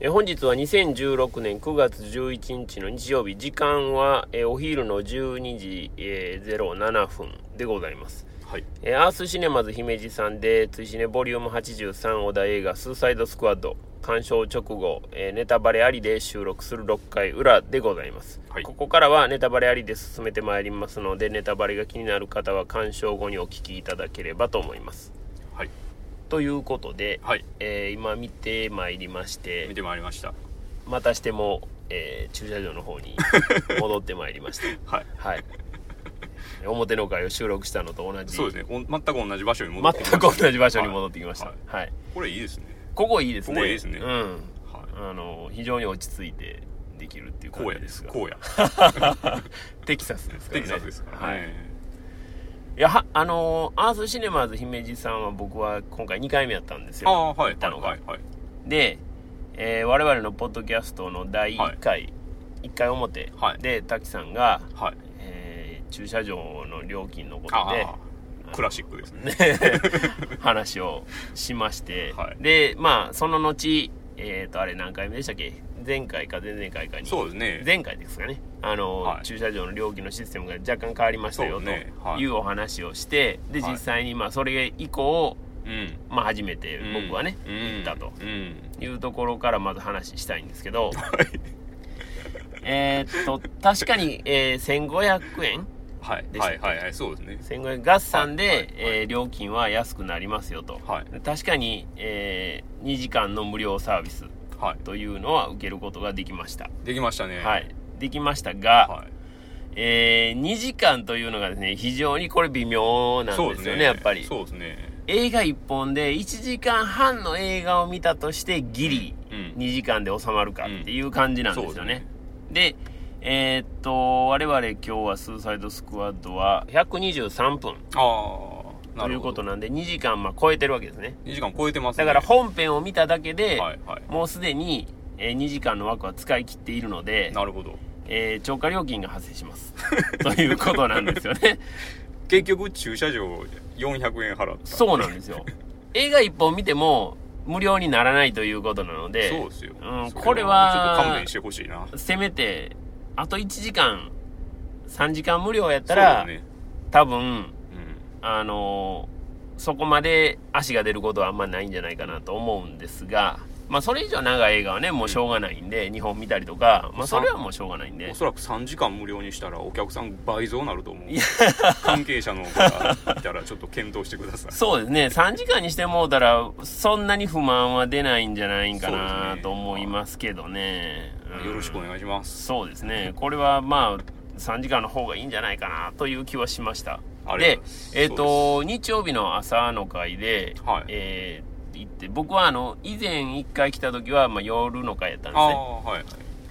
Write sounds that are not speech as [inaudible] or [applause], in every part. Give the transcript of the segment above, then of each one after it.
え本日は2016年9月11日の日曜日、時間はえお昼の12時、えー07分でございます。はい。えーアースシネマズ姫路さんで、追試ねボリューム83小田映画スーサイドスクワッド、鑑賞直後、えーネタバレありで収録する6回裏でございます。はいここからはネタバレありで進めてまいりますので、ネタバレが気になる方は鑑賞後にお聞きいただければと思います。はい。ということで、はい。えー今見てまいりまして見、てまいりました。またしても、えー駐車場の方に [laughs] 戻ってまいりました。はい。はい。表の会を収録したのと同じ。そうですね。お全く同じ場所に戻ってきました全く同じ場所に戻ってきました。ははいい。これいいですね。ここいいですね。ここいいですねうん。はい。あの、非常に落ち着いてできるっていう感荒野です。じですが。荒野。[laughs] テキサスですからね。テキサスですからはい。や、はあのーアースシネマーズ姫路さんは僕は今回2回目やったんですよ。ああ、はい。行ったのがはい。はい。で、えー我々のポッドキャストの第1回、1回表はいで、滝さんが、はい。えー駐車場の料金のことでクラシックですね。[laughs] 話をしまして、はいで、まあ、その後、えっ、と、あれ何回目でしたっけ？前回か前々回かに。そうですね。前回ですかね。あの、はい駐車場の料金のシステムが若干変わりましたよ、というお話をして、で、はい実際に、まあ、それ以降、うん。まあ、初めて僕はね、うん行ったとうん。いうところからまず話したいんですけど、[laughs] えーっと、確かに、えー1500円はい。でしたっけ？はい。はい。はい。そうですね。1500合算で、はいはいはいえー料金は安くなりますよと。はい。確かに、え2時間の無料サービスはい。というのは受けることができました。できましたね。はい。できましたが、はい。え2時間というのがですね、非常にこれ微妙なんそうですよね、やっぱり。そうですね。映画1本で1時間半の映画を見たとしてギリうん。2時間で収まるかっていう感じなんですよそうね。で、えーっと、我々今日はスーサイドスクワッドは123分あとい。うことなんで2時間まあ超えてるわけですね。2時間超えてますね。だから本編を見ただけで、はい。はい。もうすでに、えー2時間の枠は使い切っているので、なるほど。えー超過料金が発生します。[laughs] ということなんですよね。[laughs] 結局、駐車場400円払った。そうなんですよ。[laughs] 映画1本見ても無料にならないということなので、そうですよ。うんそこれはちょっと勘弁してほしいな。せめて、あと1時間、3時間無料やったら、ね。多分、うん。あのーそこまで足が出ることはあんまないんじゃないかなと思うんですが、まあそれ以上長い映画はね、もうしょうがないんで、日本見たりとか、まあそれはもうしょうがないんでお。そらく3時間無料にしたらお客さん倍増なると思う。関係者の方いたらちょっと検討してください。そうですね、3時間にしてもうたら、そんなに不満は出ないんじゃないかなと思いますけどね。うんよろしくお願いします。そうですね、これはまあ、3時間の方がいいんじゃないかなという気はしました。でえっ、と、日曜日の朝の会で、はいえー行って、僕はあの、以前一回来た時は、まあ、夜の会やったんですね。は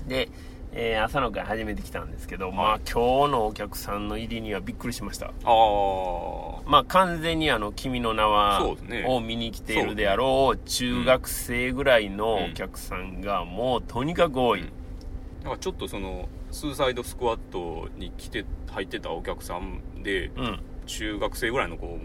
い。で、えー朝の会初めて来たんですけど、まあ、今日のお客さんの入りにはびっくりしました。ああ、まあ、完全にあの、君の名はを見に来ているであろう、中学生ぐらいのお客さんが、もうとにかく多い。うんだからちょっとその、スーサイドスクワットに来て、入ってたお客さんで、うん。中学生ぐらいの子、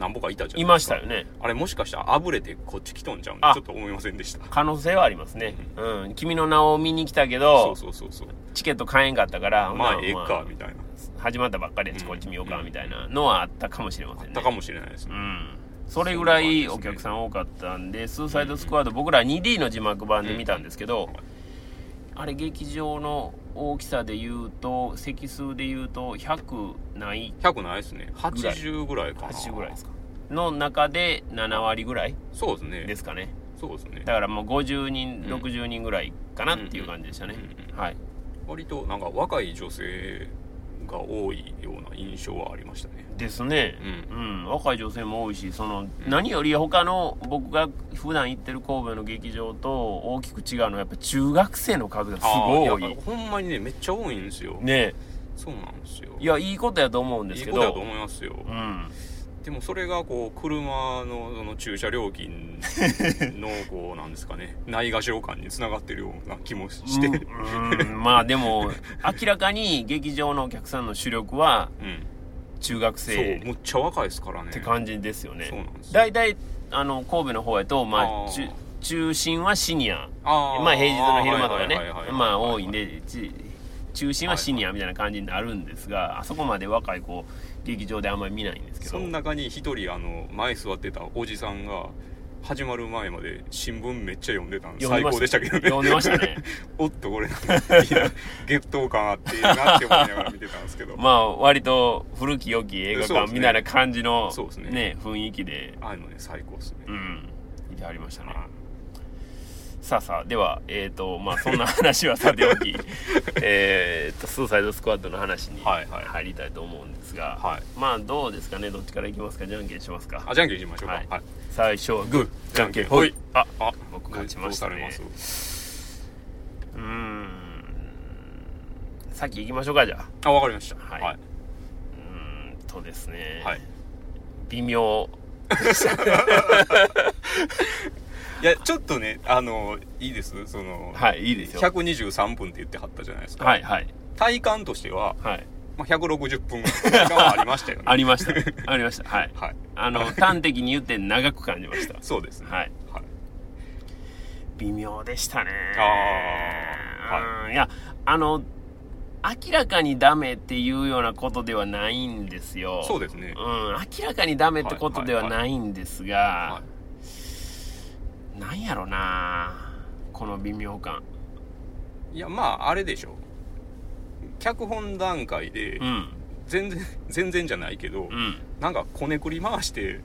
何ぼかいたじゃないいましたよね。あれもしかしたらあぶれてこっち来とんちゃうん？あちょっと思いませんでした。可能性はありますね。うん。君の名を見に来たけど、そうそうそうそう。チケット買えんかったから、まあ、ええか、みたいな。始まったばっかりやし、うんこっち見ようか、みたいなのはあったかもしれませんね。たかもしれないですね。うん。それぐらいお客さん多かったんで、スーサイドスクワッド、僕ら 2D の字幕版で見たんですけど、うんあれ劇場の大きさで言うと、席数で言うと、100ない、100ないですね。80ぐらいかな。80ぐらいですか。の中で7割ぐらいそうですね。ですかね。そうですね。だからもう50人、うん60人ぐらいかなっていう感じでしたね。うんうんはい。割となんか若い女性が多いような印象はありましたね。ですね。ううん、若い女性も多いし、その、何より他の僕が普段行ってる神戸の劇場と大きく違うのはやっぱ中学生の数がすごい多いほんまにね、めっちゃ多いんですよ。ねそうなんですよ。いや、いいことやと思うんですけど。いいことだと思いますよ。うん。でもそれがこう、車のその駐車料金の [laughs] こう、なんですかね、ないがしろ感につながってるような気もして。ううん。ん、まあでも、明らかに劇場のお客さんの主力は中学そう、生むっちゃ若いですからね。って感じですよね。そうなんですよ。大体、あの、神戸の方やと、まあ、あー。中中心はシニア。あーまあ平日の昼間とかね。はいはいはいはいまあ多いんでち中心はシニアみたいな感じになるんですがあそこまで若い子劇場であんまり見ないんですけど。その中に一人あの前座ってたおじさんが始まる前まで新聞めっちゃ読んでたんで最高でしたけどね。読んでましたね。[laughs] おっとこれいいな月頭感あっていいなって思いながら見てたんですけど、[laughs] まあ割と古き良き映画館みたいな感じのそうですね。ね雰囲気で。ああいうのね最高ですね、うん。見てありましたね。はいさあさあではえっ、とまあそんな話はさておき [laughs] えっとスーサイドスクワットの話にはいはい。入りたいと思うんですが、はい。まあどうですかね？どっちからいきますか？じゃんけんしますか？あじゃんけんしましょうか。はい。はい、最初はグー。じゃんけんほい。ああ僕勝ちましたね。どうん。さっき行きましょうかじゃあ。あわかりました。はい。はうーんとですね、はい。微妙 [laughs] いやちょっとねあのいいです？その、はいいいですよ。123分って言ってはったじゃないですか、はいはい。体感としては、はい。まあ、160分体感はありましたよね。ありました。ありました。はい。はい。あの端的に言って長く感じました。そうですね。はい。はい。微妙でしたね。あー。うん。いやあの明らかにダメっていうようなことではないんですよ。そうですね。うん。明らかにダメってことではないんですが、はなんやろなこの微妙感。いやまああれでしょ。脚本段階でうん。全然 [laughs] 全然じゃないけど、うん。なんかこねくり回して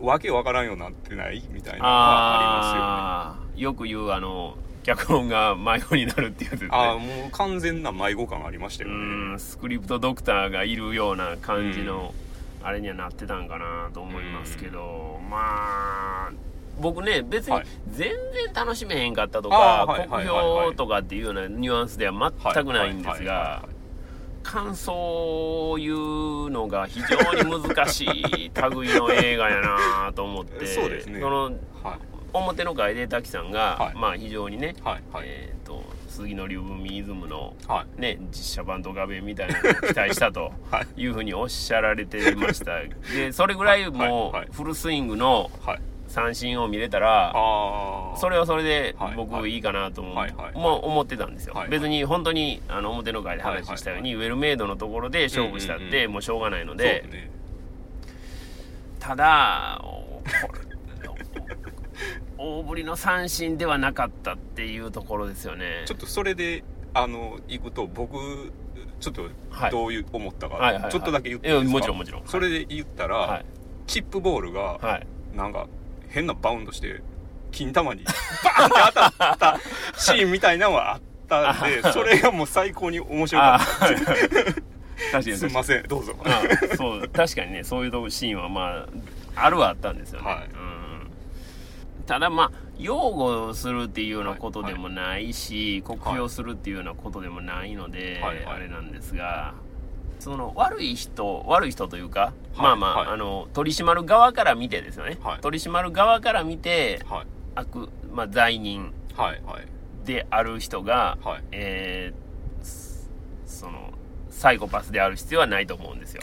わけわからんようになってないみたいなのはああー。よく言うあの脚本が迷子になるっていうやつですね。りますよねああもう完全な迷子感ありましたようねん。スクリプトドクターがいるような感じの、あれにはなってたんかなと思いますけど、まあ僕ね別にはい。全然楽しめへんかったとか、はい酷評とかっていうようなニュアンスでは全くないんですがは感想を言うのが非常に難しい類の映画やなと思って [laughs] そうですね。そのはい。表の会で滝さんが、はい。まあ非常にね、はいはい。えっ、と杉の竜文イズムのはい。ね、実写版と画面みたいなのを期待したと [laughs] はい。いうふうにおっしゃられてました。でそれぐらいもうフルスイングのはい三振を見れたらそれはそれで僕い。いかなと思思ってたんですよ。はい別に本当にあの表の会で話したようにウェルメイドのところで勝負したってもうしょうがないので。ね。ただ [laughs] 大振りの三振ではなかったっていうところですよね。ちょっとそれであの行くと僕ちょっとはい。どういう思ったかちょっとだけ言ってもちろんもちろん。それで言ったら、はい。チップボールがはい。なんか変なバウンドして金玉にバーンって当たったシーンみたいなのはあったんでそれがもう最高に面白かあったー確かにすみません。どうぞ。あそう確かにねそういうシーンはまああるはあったんですよね、はい。うん、ただまあ擁護するっていうようなことでもないし、酷評するっていうようなことでもないので、はいはい。あれなんですがその悪い人悪い人というか、はいまあまあ,、はい。あの取り締まる側から見てですよね、はい。取り締まる側から見てはい。悪、まあ、罪人である人が、はい。えーそのサイコパスである必要はないと思うんですよ。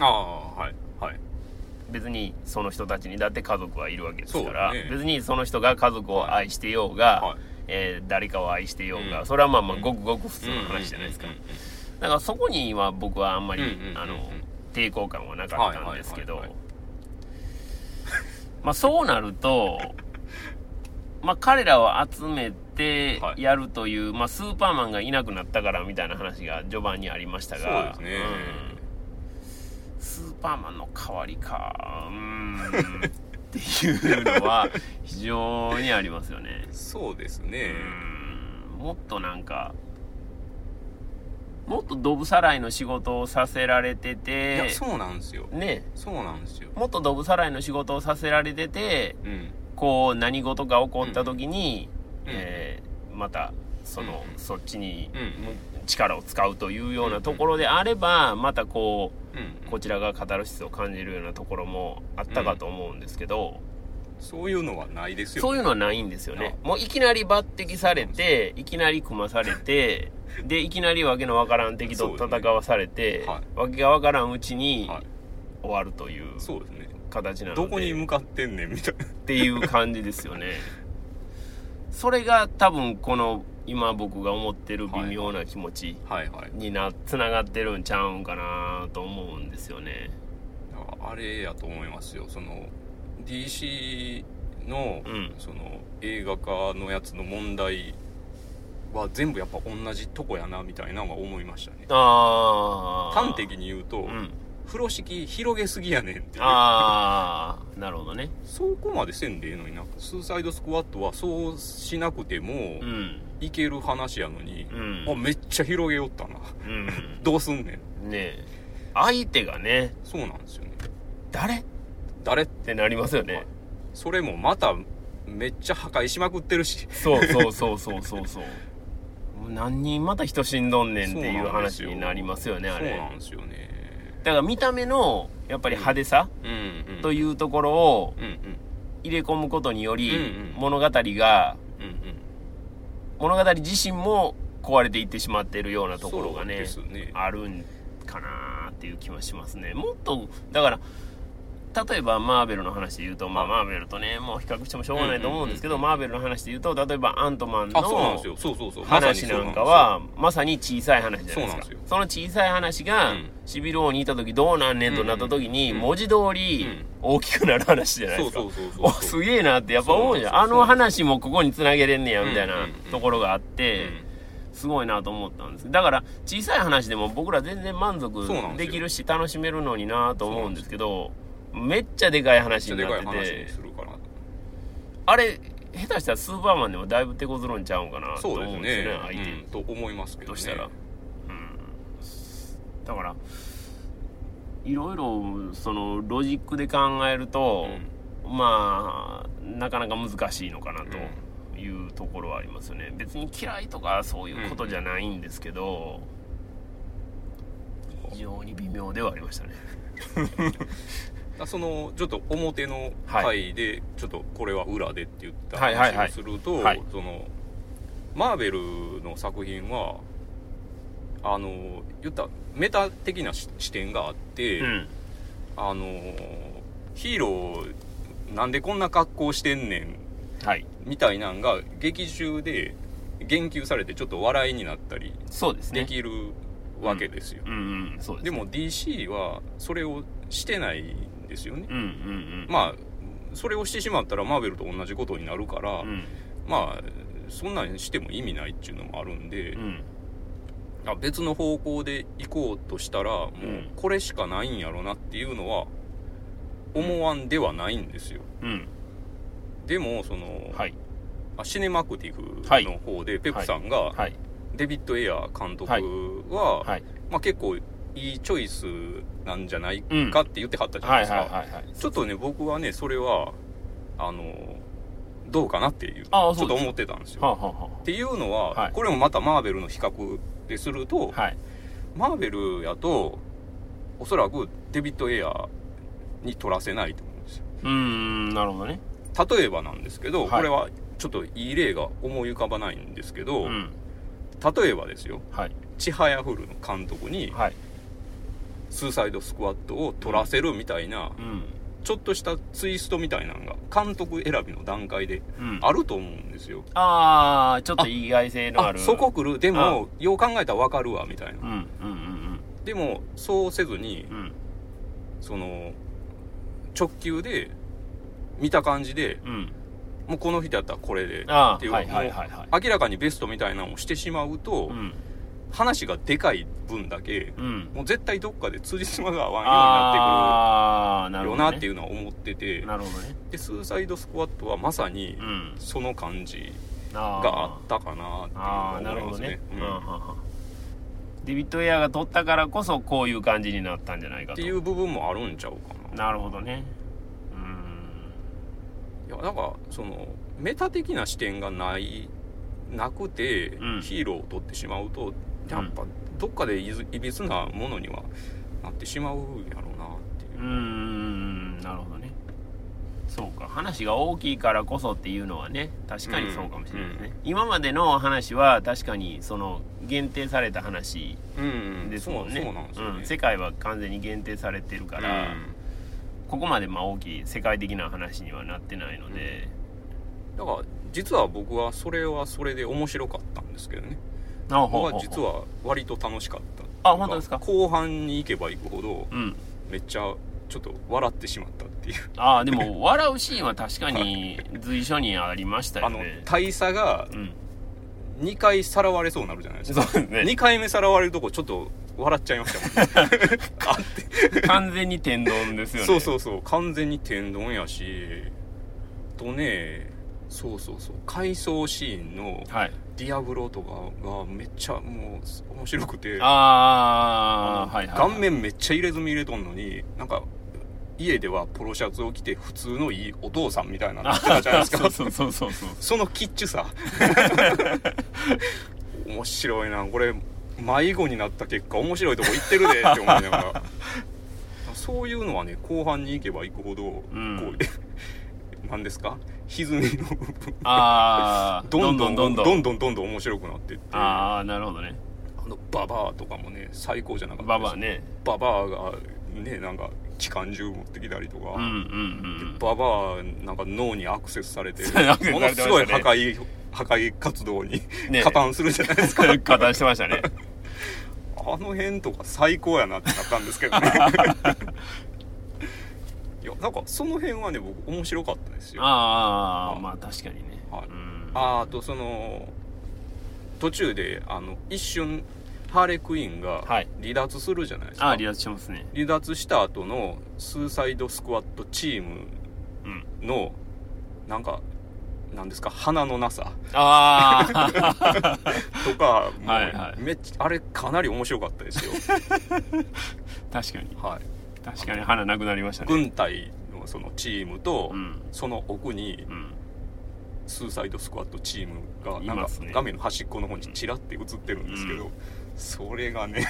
別にその人たちにだって家族はいるわけですから、ね。別にその人が家族を愛してようが、はい。えー誰かを愛してようが、うん。それはまあまあうん。ごくごく普通の話じゃないですか、うんうんうんだからそこには僕はあんまり、あの抵抗感はなかったんですけど、はいはいはい [laughs] まあそうなると [laughs] まあ彼らを集めてはい。やるという、まあスーパーマンがいなくなったからみたいな話が序盤にありましたが。そうですね。うん。スーパーマンの代わりか。うーん。っていうのは非常にありますよね。[laughs] そうですうねん。もっとなんかもっとドブさらいの仕事をさせられていてやそうなんですよ。ね。そうなんですよ。もっとドブさらいの仕事をさせられててうん。こう何事が起こった時に、うん。えーまたその、うんそっちにうん力を使うというようなところであればまたこううん。こちらがカタルシスを感じるようなところもあったかと思うんですけど、そういうのはないですよそういうのはないんですよね。もういきなり抜擢されていきなり組まされてでいきなりわけのわからん敵と戦わされて、はわけがわからんうちにはい。終わるというそうですね。形なので。どこに向かってんねんみたいな。っていう感じですよね。それが多分この今僕が思ってる微妙な気持ちはい。はい。になつながってるんちゃうんかなと思うんですよね。あれやと思いますよ。その DC の,、うん。その映画化のやつの問題は全部やっぱ同じとこやなみたいなのは思いましたね。ああ端的に言うと、うん。風呂敷広げすぎやねんってああなるほどね。そこまでせんでええのにな。スーサイドスクワットはそうしなくてもうん。いける話やのに、うん。あめっちゃ広げよったな。うん。[laughs] どうすんねん。ねえ。相手がね。そうなんですよね。誰？っ誰てなりますよね。それもまためっちゃ破壊しまくってるし。そうそうそうそうそうそう。[laughs] もう何人また人死んどんねんっていう話になりますよねあそうれなんですよね。だから見た目のやっぱり派手さうんうん。というところを入れ込むことにより、うんうん。物語がうんうん。物語自身も壊れていってしまっているようなところがねね。あるんかなっていう気はしますね。もっとだから例えばマーベルの話で言うと、まあ、マーベルとねもう比較してもしょうがないと思うんですけど、マーベルの話で言うと例えばアントマンの話なんかはまさに小さい話じゃないですか。その小さい話が、うん。シビル王にいた時どうなんねんとなった時に、うん文字通りうん。大きくなる話じゃないですか、すげえなってやっぱ思うじゃん。あの話もここにつなげれんねやみたいなところがあって、すごいなと思ったんです。だから小さい話でも僕ら全然満足できるし楽しめるのになと思うんですけどめっちゃでかい話になってて。あれ下手したらスーパーマンでもだいぶ手こずるんちゃうんかなと思うんですよね相手、うんと思いますけどね。としたら、うん、だからいろいろそのロジックで考えると、まあなかなか難しいのかなというところはありますよね。別に嫌いとかそういうことじゃないんですけど、非常に微妙ではありましたね。だ [laughs] そのちょっと表の回で、ちょっとこれは裏でって言ったはいはいはい。話をすると、はい。そのマーベルの作品はあの言ったらメタ的なし視点があって、うん。あのヒーローなんでこんな格好してんねんはい。みたいなんが劇中で言及されてちょっと笑いになったりそうですね。できるわけですよ、うんうんそうでも DC はそれをしてないんですよね、うんうんうん。まあそれをしてしまったらマーベルと同じことになるから、うん。まあそんなんしても意味ないっていうのもあるんで、うん。あ別の方向で行こうとしたらもううん。これしかないんやろなっていうのは思わんではないんですよ。うん。でもその、はい。あシネマクティフはい。の方でペプさんが、はい。デビッド・エア監督は、はい。まあ、結構いいチョイスなんじゃないうんかって言ってはったじゃないはいですか、ちょっとね僕はねそれはあのどうかなっていうちょっと思ってたんですよ。はあ、はあはっていうのは、はい。これもまたマーベルの比較ですると、あ、はい。マーベルやとおそらくデビッド・エアに取らせないと思うんですよ。うーんなるほどね。例えばなんですけど、はい。これはちょっといい例が思い浮かばないんですけど、うん。例えばですよ。はい。ちはやふるの監督にはいスーサイドスクワットを取らせるみたいな、うん。ちょっとしたツイストみたいなのが監督選びの段階でうん。あると思うんですよ、ああちょっと意外性のある。あそこ来る。でもよう考えたら分かるわみたいな、うんうんうんでもそうせずにうん。うんその直球で見た感じでうん。もうこの人やったらこれでっていうああはいはいはいはい。もう明らかにベストみたいなのをしてしまうと、うん話がでかい分だけうん。もう絶対どっかで辻褄が合わんようになってくるよなっていうのは思ってて。なるほどね。でスーサイドスクワットはまさにうん。その感じあがあったかなっていうのは思いますね。デビッド・エアが取ったからこそこういう感じになったんじゃないかと。っていう部分もあるんちゃうかな。なるほどね。ういやなんかそのメタ的な視点がないなくて、うん。ヒーローを取ってしまうとやっぱどっかでいびつなものにはなってしまうんやろうなっていう。うーんなるほどね。そうか。話が大きいからこそっていうのはね確かにそうかもしれないですね、今までの話は確かにその限定された話うんですもんね,、そうね、うん世界は完全に限定されてるから、ここまでまあ大きい世界的な話にはなってないので、だから実は僕はそれはそれで面白かったんですけどね僕あほうほうほう。は実は割と楽しかった。あ本当ですか？後半に行けば行くほどうんめっちゃちょっと笑ってしまったっていう。ああでも笑うシーンは確かに随所にありましたあのよね大佐がうん。2回さらわれそうになるじゃないですか。そうですね。2回目さらわれるとこちょっと笑っちゃいましたもんね。[laughs] あって。完全に天丼ですよね。そうそうそう。完全に天丼やし。とねそうそうそう。回想シーンのはいディアブロとかがめっちゃもう面白くて。ああはい顔面めっちゃ入れ墨入れとんのになんか家ではポロシャツを着て普通のいいお父さんみたいなのしてたじゃないですか。[laughs] そうそうそうそうそのキッチュさ。面白いな。これ迷子になった結果面白いとこ行ってるでって思いながら。[laughs] そういうのはね後半に行けば行くほど、うん。こう何ですか？歪みの。部分ああどんどんどんどんどん。どんどんどん面白くなってってああなるほどね。あのババアとかもね最高じゃなかったババアね。ババアがねなんか機関銃持ってきたりとか、うんうんうん。ババアなんか脳にアクセスされて [laughs] ものすごい破壊破壊活動にね。加担するじゃないですか、[laughs] 加担してましたね。[laughs] あの辺とか最高やなってなったんですけどねなんかその辺はね僕面白かったですよ。ああまあ確かにね、はい。うん、ああとその途中であの一瞬ハーレクイーンがはい。離脱するじゃないですか、ああ離脱しますね。離脱した後のスーサイドスクワットチームうん。のなんかなんですか鼻のなさ。ああ [laughs] とかはいはい。めっちゃあれかなり面白かったですよ、[laughs] 確かに。はい、確かに花なくなりましたね。軍隊のそのチームと、うん。その奥にうん。スーサイドスクワットチームがいなんかね。画面の端っこの方にチラって映ってるんですけど、うん。それがね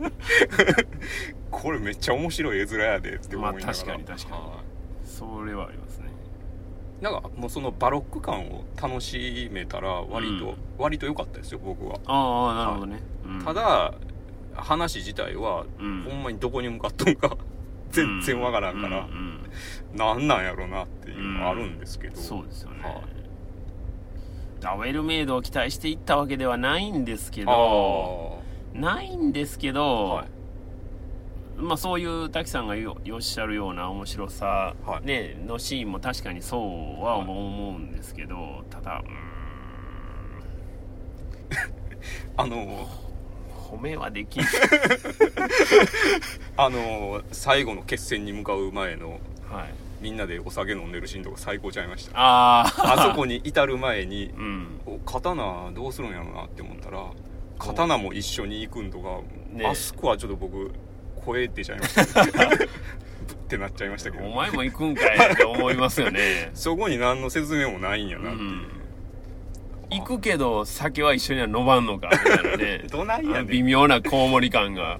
[laughs] これめっちゃ面白い絵面やでって思いながら、まあ確かに確かに。はそれはありますね。いなんかもうそのバロック感を楽しめたら割と、うん。割と良かったですよ僕は、ああなるほどね、うん。ただ話自体は、うん。ほんまにどこに向かっとんか全然わからんから、うんうんなんなんやろなっていうのはあるんですけど、そうですよね、はい。ダウェルメイドを期待していったわけではないんですけあどないんですけど、はい。まあそういう滝さんがよおっしゃるような面白さ、はい。ね、のシーンも確かにそうは思うんですけど、ただう [laughs] あの褒めはできん。[laughs] あの最後の決戦に向かう前のはい。みんなでお酒飲んでるシーンとか最高ちゃいました。あああそこに至る前にうん。お刀どうするんやろなって思ったら刀も一緒に行くんとか、ね。あそこはちょっと僕声出ちゃいました、ね、ブッてなっちゃいましたけど。お前も行くんかいって思いますよね。[laughs] そこに何の説明もないんやなっていう、うん行くけど酒は一緒には飲まんのかみたいなね。[laughs] どないやねん。微妙なコウモリ感が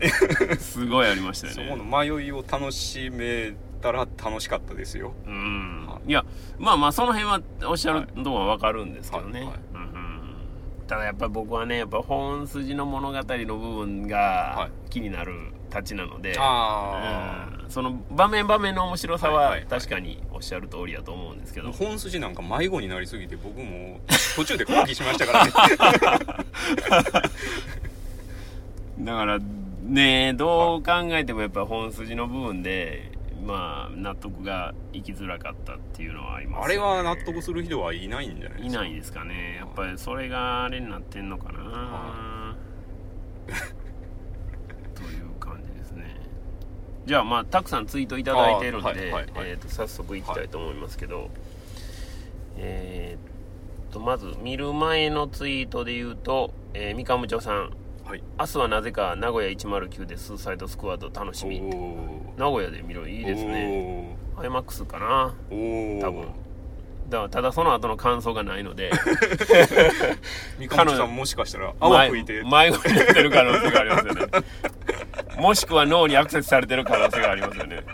すごいありましたよ [laughs] そねこの迷いを楽しめたら楽しかったですよ。うん。はい。やまあまあその辺はおっしゃるのはわかるんですけどね、はい。はい。うんうん。ただやっぱり僕はねやっぱ本筋の物語の部分がは気になるたちなので、あうんその場面場面の面白さは確かにおっしゃる通りやと思うんですけあど、本筋なんか迷子になりすぎて僕も途中で抗議しましたからね。[laughs] だからねどう考えてもやっぱ本筋の部分でまあ納得がいきづらかったっていうのはありますあれは納得する人はいないんじゃないですか？いないですかね。やっぱりそれがあれになってんのかな、はという感じですねじゃあまあたくさんツイートいただいてるんで、はいはいはい。えー、と早速いきたいと思いますけど、えー、とまず見る前のツイートで言うと、えー、三上町さん。はい。明日はなぜか名古屋109でスーサイドスクワッド楽しみ。お名古屋で見るいいですね。IMAX かな。おー。多分。だからただその後の感想がないので。[laughs] 三上さんもしかしたら泡吹いて。迷子になってる可能性がありますよねもしくは脳にアクセスされてる可能性がありますよね。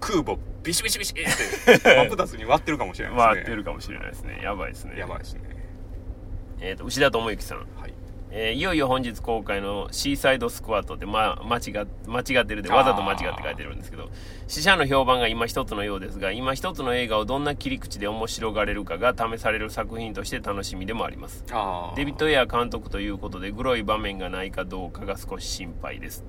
空母ビシビシビシって真っ二つに割ってるかもしれないですね。回ってるかもしれないですね。やばいですね。やばいですね。えー、と牛田智之さん。はいえーいよいよ本日公開のシーサイドスクワットって、まあ、間違っ間違ってるでわざと間違って書いてるんですけど死者の評判が今一つのようですが今一つの映画をどんな切り口で面白がれるかが試される作品として楽しみでもあります。デビッド・エア監督ということでグロい場面がないかどうかが少し心配です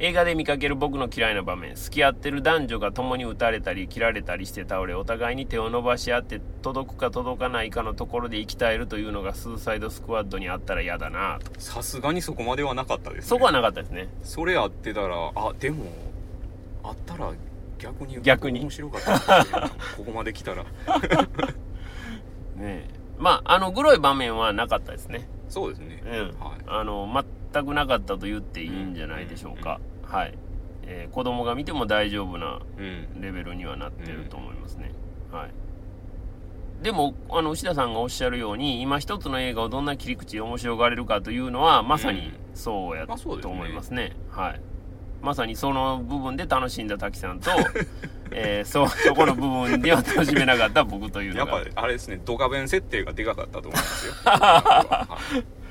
映画で見かける僕の嫌いな場面付き合ってる男女が共に撃たれたり切られたりして倒れお互いに手を伸ばし合って届くか届かないかのところで息絶えるというのがスーサイドスクワッドにあったら嫌だなと。さすがにそこまではなかったです、ね、そこはなかったですねそれあってたらあでもあったら逆に逆に。面白かったかもしれないここまで来たら。[laughs] ねえ。まああのグロい場面はなかったですね。そうですね、うん。はい。あの全くなかったと言っていいんじゃないでしょうか、はい、えー子供が見ても大丈夫なうん。レベルにはなってると思いますね、はい。でもあの牛田さんがおっしゃるように今一つの映画をどんな切り口で面白がれるかというのはまさにそうやまあそうですね。と思いますね,、はい。まさにその部分で楽しんだ滝さんと、[laughs] えーそそこの部分では楽しめなかった僕というやのが。っぱあれですねドカベン設定がでかかったと思いますよ。[laughs] はい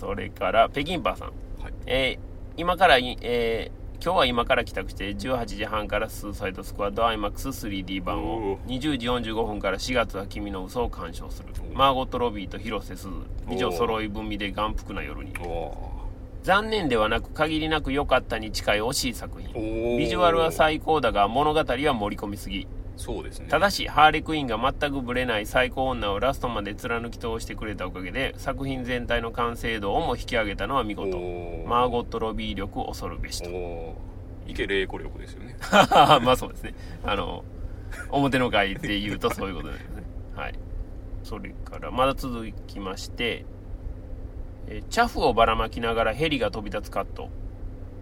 それから北京パーさん。はい。えー今からい、えー今日は今から帰宅して18時半からスーサイドスクワッド IMAX3D 版をおー。20時45分から4月は君の嘘を鑑賞する。マーゴット・ロビーと広瀬すず。以上揃い踏みで眼福な夜に。残念ではなく限りなく良かったに近い惜しい作品。ー。ビジュアルは最高だが物語は盛り込みすぎそうですねただしハーレクイーンが全くブレない最高女をラストまで貫き通してくれたおかげで作品全体の完成度をも引き上げたのは見事おマーゴット・ロビー力恐るべしとお池玲子力ですよね [laughs] まあそうですね。あの、表の会で言うとそういうことですね。[laughs] はい。それから、まだ続きまして、えーチャフをばらまきながらヘリが飛び立つカット。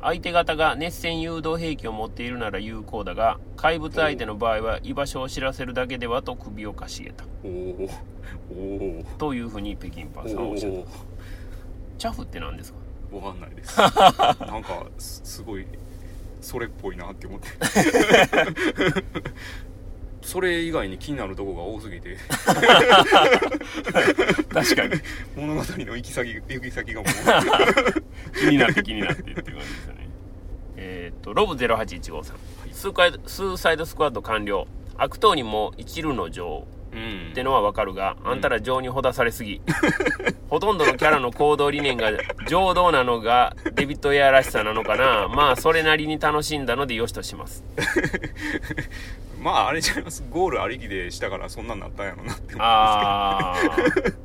相手方が熱線誘導兵器を持っているなら有効だが、怪物相手の場合は居場所を知らせるだけではと首をかしげた。おおおというふうに北京パーさんはおっしゃった。チャフって何ですか？おわかんないです。[laughs] なんかすすごいそれっぽいなって思ってそれ以外に気になるとこが多すぎて確かに。物語の行き先行き先がもう気になって気になってっていう感じですよね。えっと、ロブ0815さん。スーカイスーサイドスクワッド完了。悪党にも一縷の情うんってのはわかるが、あんたら情にほだされすぎ。ほとんどのキャラの行動理念が情動なのがデビッド・エアらしさなのかな。まあ、それなりに楽しんだのでよしとします。[laughs] まああれちゃいます？ゴールありきでしたからそんなんなったんやろなって思うんですけど。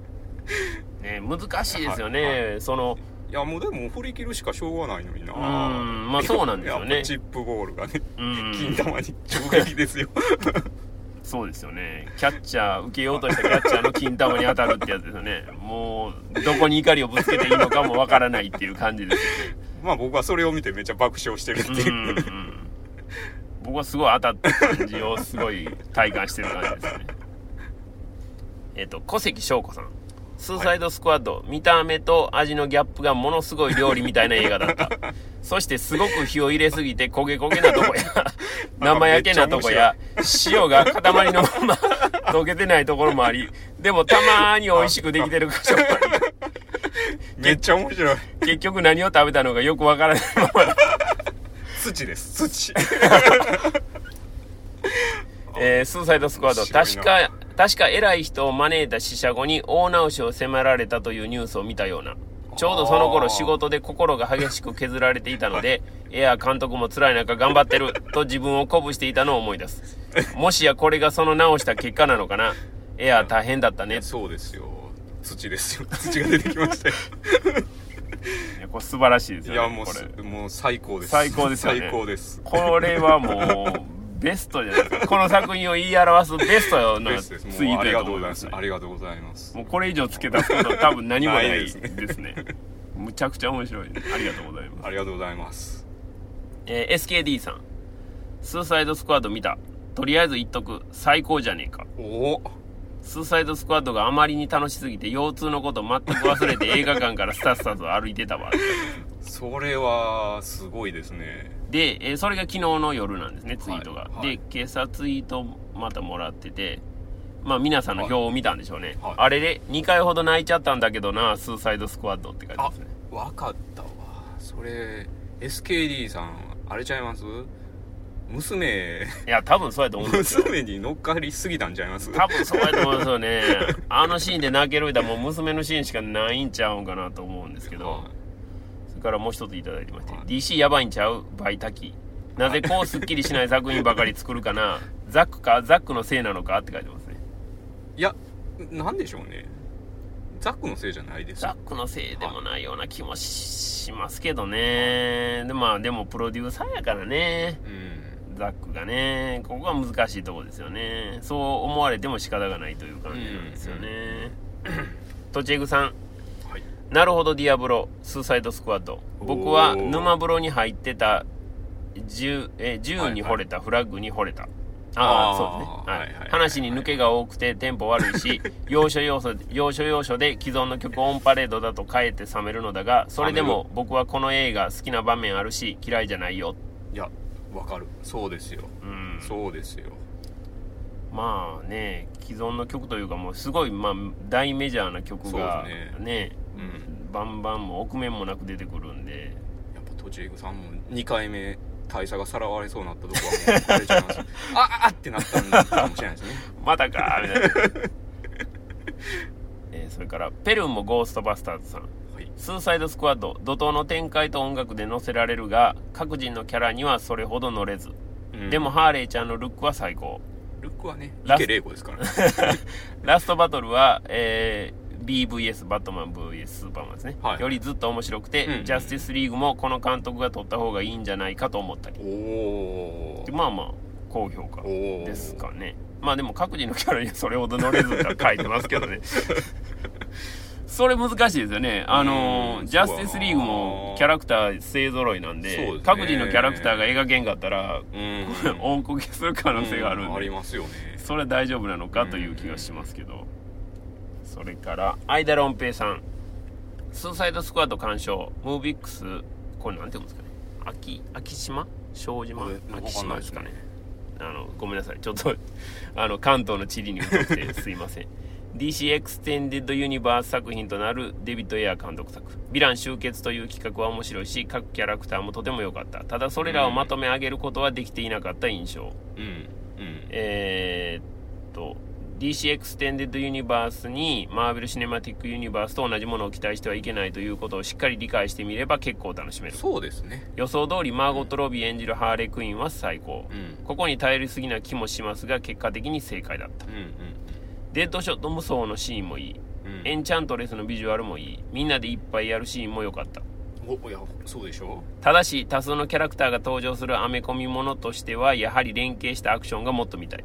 ね、難しいですよね。その、いやもうでも振り切るしかしょうがないのになうんまあそうなんですよねチップゴールがねうん。金玉に直撃ですよ [laughs] そうですよね。キャッチャー、受けようとしたキャッチャーの金玉に当たるってやつですよね。もう、どこに怒りをぶつけていいのかもわからないっていう感じですよね。[laughs] まあ僕はそれを見てめっちゃ爆笑してるってうんいうう、ん。僕はすごい当たった [laughs] 感じをすごい体感してる感じですね。えっと、小関翔子さん。スーサイドスクワッド、見た目と味のギャップがものすごい料理みたいな映画だった。[laughs] そしてすごく火を入れすぎて焦げ焦げなとこや、[laughs] 生焼けなとこや、塩が塊のまま溶けてないところもあり、でもたまーに美味しくできてる箇所もあめっちゃ面白いり、結局何を食べたのかよくわからないままだ土です土 [laughs] えースーサイドスクワッド、確なか、確か偉い人を招いた死者後に大直しを迫られたというニュースを見たような。ちょうどその頃仕事で心が激しく削られていたので、[laughs] エア監督も辛い中頑張ってると自分を鼓舞していたのを思い出す。[laughs] もしやこれがその直した結果なのかな。エア大変だったね。そうですよ土ですよ土が出てきましたよこれ素晴らしいですいよね。やもうもう最高です最高ですよね最高ですこれはもう、ベストじゃないですか。[laughs] この作品を言い表すベストのツイートやもうありがと思いますねとうございます。ありがとうございますもうこれ以上付け出すこと多分何もないでですすねね。むちゃくちゃ面白い。ありがとうございます。ありがとうございますえー SKD さん。スーサイドスクワッド見た。とりあえず言っとく。最高じゃねえか。おおスーサイドスクワッドがあまりに楽しすぎて腰痛のこと全く忘れて映画館からスタスタと歩いてたわ。それはすごいですね。で、えーそれが昨日の夜なんですね、ツイートが。はい。はいで、今朝ツイートまたもらってて、まあ皆さんの表を見たんでしょうね、はい。あれで2回ほど泣いちゃったんだけどなスーサイドスクワッドって書いてますね。わかったわ。それ SKD さんあれちゃいます？娘。いや多分そうやと思うんですよ。娘に乗っかりすぎたんちゃいます？多分そうやと思うんですよね。あのシーンで泣けるいたらもう娘のシーンしかないんちゃうんかなと思うんですけど、はい。それからもう一ついただいてまして、はい。DC やばいんちゃう？バイタキ。なぜこうすっきりしない作品ばかり作るかな？ザックか？ザックのせいなのかって書いてますね。いやなんでしょうね。ザックのせいじゃないですザックのせいでもないような気もしますけどね。で,、まあ、でもプロデューサーやからね。うんザックがねここが難しいところですよね。そう思われても仕方がないという感じなんですよね、とちえぐさん。はい。なるほどディアブロ。スーサイドスクワッド僕は沼風呂に入ってた銃え銃に惚れた、フラッグに惚れた。ああそうですね、はい。はいはいはい話に抜けが多くてテンポ悪いし [laughs] 要所要所要所要所で既存の曲オンパレードだとかえって冷めるのだがそれでも僕はこの映画好きな場面あるし嫌いじゃないよ。いやわかる。そうですよ。うん。そうですよ。まあね既存の曲というかもうすごい、まあ、大メジャーな曲がそうですね。うん。バンバンも臆面もなく出てくるんで。やっぱとちえぐさんも2回目大佐がさらわれそうになったとこはもうあれちゃいます。[laughs] ああってなったんかもしれないですね。またかみたいな、[laughs] えーそれからペルンもゴーストバスターズさんはいスーサイドスクワッド怒涛の展開と音楽で乗せられるが各人のキャラにはそれほど乗れず、うん。でもハーレーちゃんのルックは最高。ルックはねラス池玲子ですからね。[laughs] ラストバトルは、えー BVS バットマン VS スーパーマンですね、はい。よりずっと面白くて、うん。ジャスティスリーグもこの監督が取った方がいいんじゃないかと思ったり。おおまあまあ高評価ですかね。まあでも各自のキャラにはそれほど乗れずとは書いてますけどね [laughs] それ難しいですよね。あのうん。ジャスティスリー。グもキャラクター勢ぞろいなんでですね。各自のキャラクターが描けんかったらうん。[laughs] 大こけする可能性があるんで、うんありますよね。それ大丈夫なのかという気がしますけど、それからアイダロンペイさん。スーサイドスクワッド鑑賞。 MOVIX これなんていうんですかね。秋昭島？小島？秋わかんないですかね。あのごめんなさい。ちょっとあの関東の地理に疎くてすいません DC エクステンデッドユニバース作品となるデビッド・エア監督作。ヴィラン集結という企画は面白いし各キャラクターもとても良かった。ただそれらをまとめ上げることはできていなかった印象、うん。うん。えーっと DC エクステンデッドユニバースにマーベル・シネマティック・ユニバースと同じものを期待してはいけないということをしっかり理解してみれば結構楽しめる。そうですね。予想通りマーゴット・ロビー演じるハーレークイーンは最高うんここに頼りすぎな気もしますが結果的に正解だったうんデッドショット無双のシーンもいい。うん。うんエンチャントレスのビジュアルもいい。みんなでいっぱいやるシーンも良かった。おいやそうでしょ？ただし多数のキャラクターが登場するアメコミものとしてはやはり連携したアクションがもっと見たい。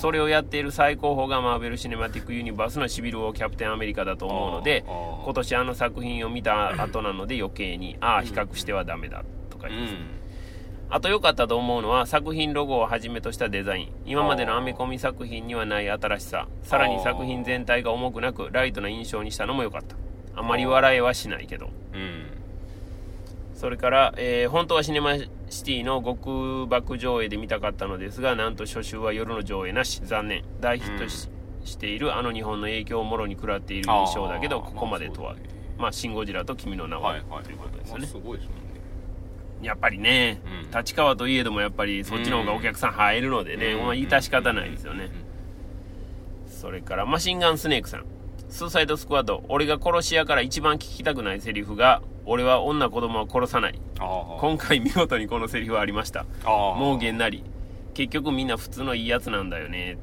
それをやっている最高峰がマーベル・シネマティック・ユニバースのシビル・ウォー・キャプテン・アメリカだと思うので今年あの作品を見た後なので余計にああ比較してはダメだとかう言います、んあと良かったと思うのは作品ロゴをはじめとしたデザイン。今までのアメコミ作品にはない新しさ。さらに作品全体が重くなくライトな印象にしたのも良かった。あまり笑えはしないけど。うん。それから、えー本当はシネマシティの極爆上映で見たかったのですがなんと初週は夜の上映なし。残念。大ヒットし,、しているあの日本の影響をもろに食らっている印象だけどここまでとはまあまあ「シン・ゴジラ」と「君の名は」はいはいということですよまあねすごいですねやっぱりね、うん。立川といえどもやっぱりそっちの方がお客さん入るのでね、うん。まあ致し方ないですよね、それからマシンガンスネークさん。スーサイドスクワッド俺が殺し屋から一番聞きたくないセリフが俺は女子供は殺さない。今回見事にこのセリフはありました。もうげんなり。結局みんな普通のいいやつなんだよね。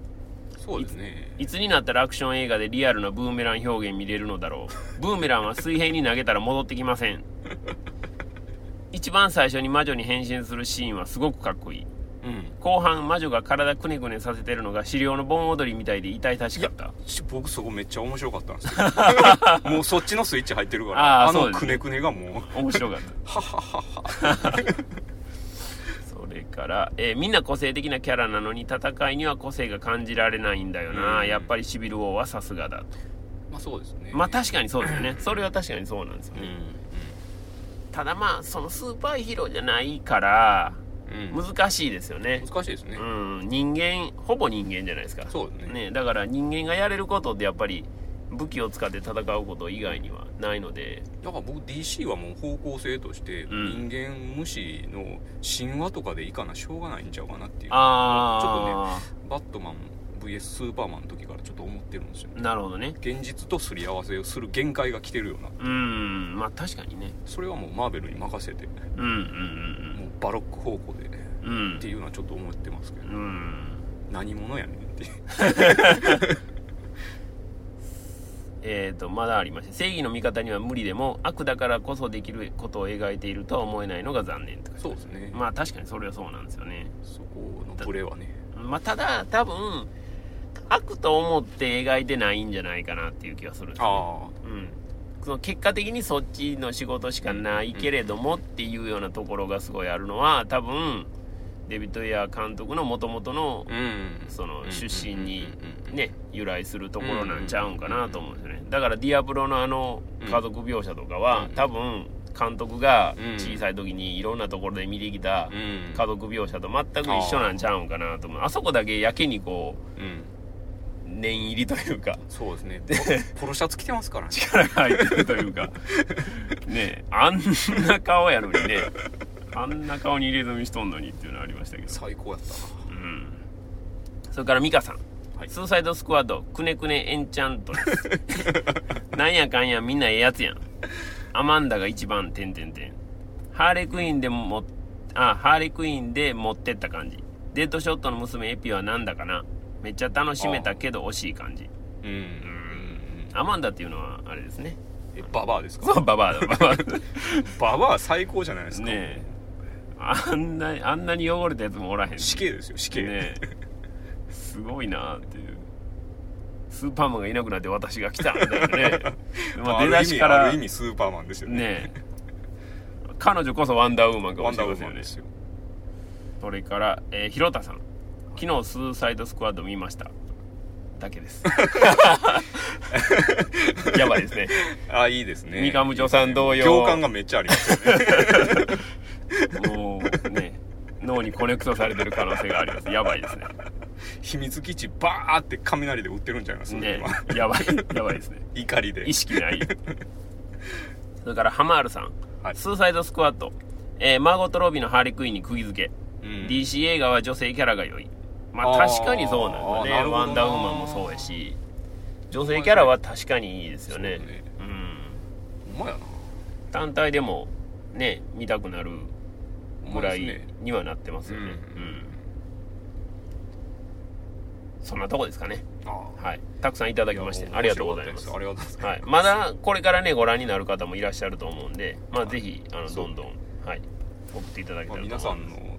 そうですね。いつになったらアクション映画でリアルなブーメラン表現見れるのだろう。ブーメランは水平に投げたら戻ってきません一番最初に魔女に変身するシーンはすごくかっこいい。うん。後半魔女が体くねくねさせてるのが資料の盆踊りみたいで痛々しかった。し僕そこめっちゃ面白かったんですよ。[laughs] もうそっちのスイッチ入ってるから。ああのくねくねがもう。面白かった。[laughs] はははは。[laughs] それから、えーみんな個性的なキャラなのに戦いには個性が感じられないんだよな、うん。やっぱりシビル王はさすがだと。まあそうですね。まあ確かにそうですよね。それは確かにそうなんですよね、うんただまあそのスーパーヒーローじゃないからうん。難しいですよね。難しいですね、うん。人間ほぼ人間じゃないですか。そうですね。ね。だから人間がやれることってやっぱり武器を使って戦うこと以外にはないので。だから僕 DC はもう方向性としてうん。人間無視の神話とかでいいかなしょうがないんちゃうかなっていう。あバットマン VS スーパーマンの時からちょっと思ってるんですよ。あなるほどね。現実とすり合わせをする限界が来てるような。うん。まあ確かにね。それはもうマーベルに任せてもうんうん。うバロック方向でうん。うんっていうのはちょっと思ってますけど、うん。何者やねんっていう。[laughs] えー、とまだありまして正義の味方には無理でも悪だからこそできることを描いているとは思えないのが残念とか。そうですね、まあ確かにそれはそうなんですよね。そこのブレはね。まあただ多分悪と思って描いてないんじゃないかなっていう気がするんですよあうん、その結果的にそっちの仕事しかないけれどもっていうようなところがすごいあるのは多分デビッド・エア監督のもともとのその出身にね由来するところなんちゃうんかなと思うんですよね。だからディアブロのあの家族描写とかはうん。多分監督がうん。小さい時にいろんなところで見てきたうん。家族描写と全く一緒なんちゃうんかなと思う。あそこだけやけにこうん。う念入りというか。そうですね。[laughs] ポポロシャツ着てますからね。力が入ってるというか。[laughs] ねえあんな顔やのにね。あんな顔に入れ墨しとんのにっていうのはありましたけど。最高やったな。うん。それからミカさん、はい。スーサイドスクワッドくねくねエンチャントです。[laughs] なんやかんやみんなええやつやん。アマンダが一番てんてんてん。ハーレクイーンでもあハーレクイーンで持ってった感じ。デッドショットの娘エピはなんだかなめっちゃ楽しめたけど惜しい感じ。うん。うんうんアマンダっていうのはあれですね。えババアですか？そうババアだ。[laughs] ババア。ババア最高じゃないですか。ねえ。あんなあんなに汚れたやつもおらへん。死刑ですよ死刑、ねえ。すごいなっていう。スーパーマンがいなくなって私が来たみたいなね。[laughs] まあ出だしからある意味スーパーマンですよね。ねえ。彼女こそワンダーウーマンかもワンダーウしれませんよね。ーマンですよ。それから、えー、広田さん昨日スーサイドスクワッド見ました。だけです。[laughs] やばいですね。あいいですね。三上町さん同様共感がめっちゃありますよね。[laughs] もうね脳にコネクトされてる可能性があります。やばいですね。秘密基地バーって雷で撃ってるんちゃいます？ね今。やばいやばいですね。怒りで。意識ない。それからハマールさん、はい。スーサイドスクワット、えーマーゴット・ロビーのハーレクイーンに釘付け、うん。DC 映画は女性キャラが良いまあ確かにそうなんだね。ワンダーウーマンもそうやし。女性キャラは確かにいいですよね。ね。うん。ほんまやな。単体でもね見たくなるぐらいにはなってますよね。うん。うん。そんなとこですかね。あはい。たくさんいただきましてありがとうございます。ありがとうございます。はい、まだこれからねご覧になる方もいらっしゃると思うんで、まあ、はい。ぜひあのどんどん、はい、送っていただけたまあらと皆さんの思いま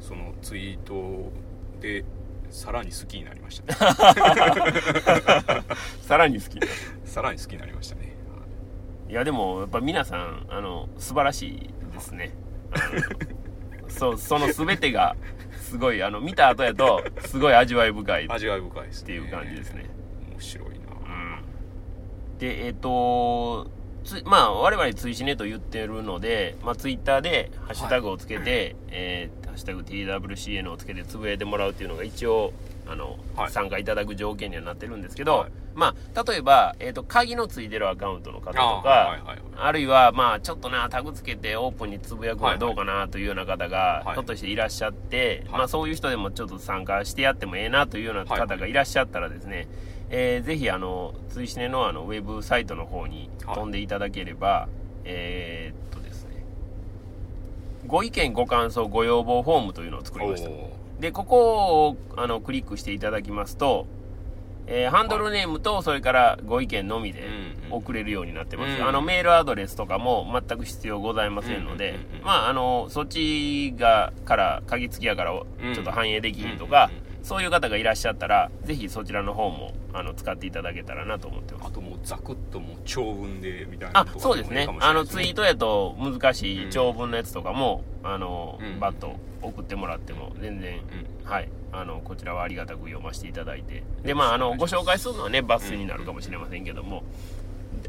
すそのツイートでさらに好きになりましたね。[laughs] さらに好き。なさらに好きになりましたね。い。やでもやっぱ皆さんあの素晴らしいですね。そうその全てがすごいあの見た後やとすごい味わい深いっ味わい深いですね。ていう感じですね、面白いな。うん。でえっ、とつまあ我々追試ねと言ってるので、まあ、ツイッターでハッシュタグをつけて、えーハッシュタグ TWCN をつけてつぶやいてもらうっていうのが一応あの、はい。参加いただく条件にはなってるんですけど、はい。まあ例えば、えー、と鍵のついてるアカウントの方とかあはいはいはい。あるいはまあちょっとなタグつけてオープンにつぶやくのはどうかなというような方がはいひょっとしていらっしゃって、はい。まあそういう人でもちょっと参加してやってもええなというような方がい。らっしゃったらですね、えーぜひあの追試ねのあのウェブサイトの方に飛んでいただければ、えーっとですねご意見ご感想ご要望フォームというのを作りました。でここをあのクリックしていただきますと、えーハンドルネームとそれからご意見のみでうんうん。送れるようになってます、うん。あのメールアドレスとかも全く必要ございませんので、うんうんうんうん。まああのそっちがから鍵付きやからうんちょっと反映できひんとか、うんうんうんそういう方がいらっしゃったらぜひそちらの方もあの使っていただけたらなと思ってます。あともうザクッともう長文でみたいなあそうですね。あのツイートやと難しい長文のやつとかも、あのうん。バッと送ってもらっても全然、はい。あのこちらはありがたく読ませていただいて。でまああのご紹介するのはね抜粋になるかもしれませんけども、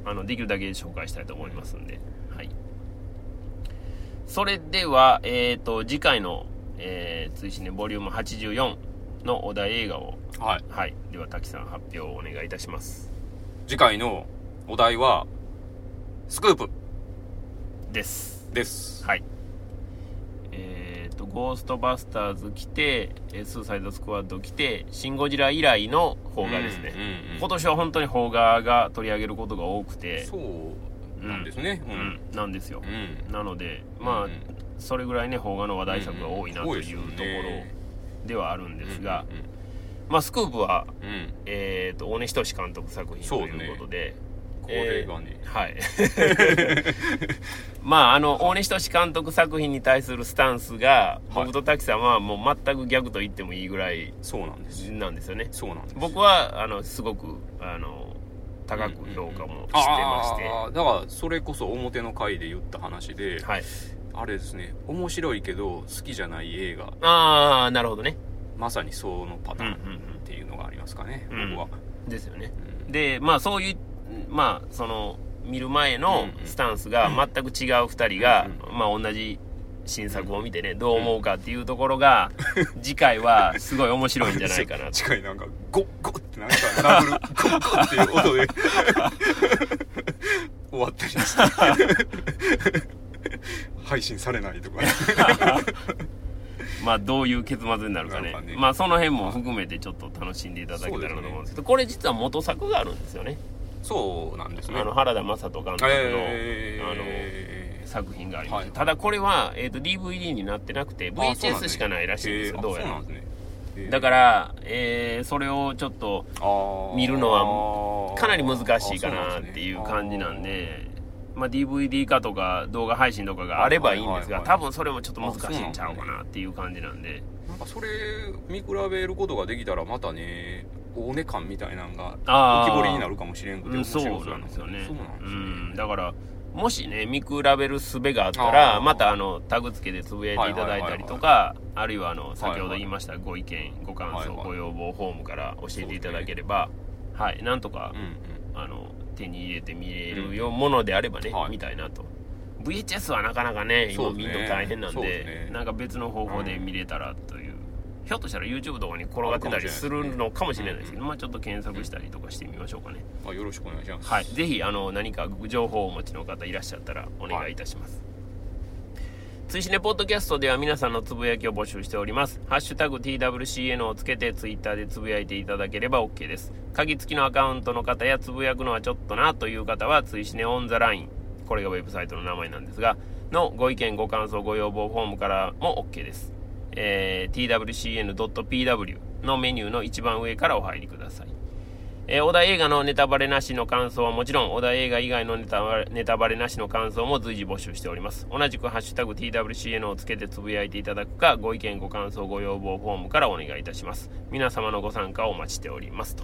あのできるだけ紹介したいと思いますんで。はい。それでは、えっ、と、次回の、えー、追試ねボリューム84のお題映画を、はい。はい。では、滝さん発表をお願いいたします。次回のお題はスクープ。です。です。はい。えっ、と、ゴーストバスターズ来て、えースーサイドスクワッド来て、シン・ゴジラ以来の邦画ですね。うんうんうん今年は本当に邦画が取り上げることが多くて、そうなんですね。ううん。ん、なんですよ。うん。なので、まあ、うんそれぐらいね、邦画の話題作が多いなというとこうんうんではあるんですが、うんまあ、スクープは、うん。うんえっ、と、大根仁志監督作品ということで、これがね、はい。[laughs] まあ、あの、大根仁志監督作品に対するスタンスが、はい。僕と滝さんはもう全く逆と言ってもいいぐらいそうなんです。なんですよね。そうなんです。僕は、あの、すごく、あの、高く評価もしてまして、あー。だからそれこそ表の回で言った話で、はい。あれですね面白いけど好きじゃない映画。ああ、なるほどね。まさにそのパターンうんうんうん。っていうのがありますかね、うん。僕は、ですよね。うん。で、まあ、そういう、まあ、その、見る前のうんうん。スタンスが全く違う二人が、うんまあ、同じ新作を見てね、どう思うかっていうところが、[laughs] 次回はすごい面白いんじゃないかなと。近いなんかゴッゴッってなんか殴る [laughs] ゴッゴッっていう音で [laughs] 終わったりして配信されないとか。[laughs] まあ、どういう結末になるかね。ね。まあ、その辺も含めてちょっと楽しんでいただけたらなと思うんですけど、これ実は元作があるんですよね。そうなんですね。あの、原田雅人監督の、えーあの、作品がありまして、はいただこれは、えっ、と、DVD になってなくて、VHS ね。しかないらしいんですよ、どうやら。だから、えーそれをちょっと、見るのはかなり難しいかあなっていう感じなんで、まあ、DVD 化とか動画配信とかがあればいいんですが、多分それもちょっと難しいんちゃうかなっていう感じなんで、なんかそれ見比べることができたらまたね大根感みたいなのが浮き彫りになるかもしれんくてうん、そうなんですよね。そうなんですね。うん、だから、もしね、見比べる術があったら、またあの、タグ付けでつぶやいていただいたりとか、あるいはあの、先ほど言いましたご意見、ご感想、ご要望フォームから教えていただければ、はい、なんとかうんうん。あの手に入れて見れるようものであればね、はい。見たいなと。VHS はなかなかね今見るの大変なんでですね。なんか別の方法で見れたらという、ひょっとしたら YouTube とかに転がってたりするのかもしれないですけど、まあちょっと検索したりとかしてみましょうかね、あよろしくお願いします。はい。ぜひあの何か情報をお持ちの方いらっしゃったらお願いいたします、追試ねポッドキャストでは皆さんのつぶやきを募集しております。ハッシュタグ TWCN をつけてツイッターでつぶやいていただければ OK です。鍵付きのアカウントの方やつぶやくのはちょっとなという方は追試ねオンザライン。これがウェブサイトの名前なんですが、のご意見、ご感想、ご要望フォームからも OK です。えー twcn.pw のメニューの一番上からお入りください。えー、小田映画のネタバレなしの感想はもちろん、小田映画以外のネタバレネタバレなしの感想も随時募集しております。同じくハッシュタグ TWCN をつけてつぶやいていただくか、ご意見、ご感想、ご要望フォームからお願いいたします。皆様のご参加をお待ちしておりますと。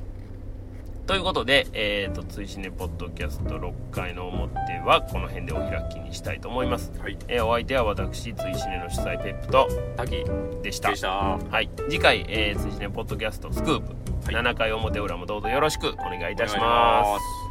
ということで、えーと、追試ねポッドキャスト6回の表はこの辺でお開きにしたいと思います。はいえーお相手は私、追試ねの主催ペップと滝でした。でしたはい、次回、えー、追試ねポッドキャストスクープ、はい7回表裏もどうぞよろしくお願いいたしま。す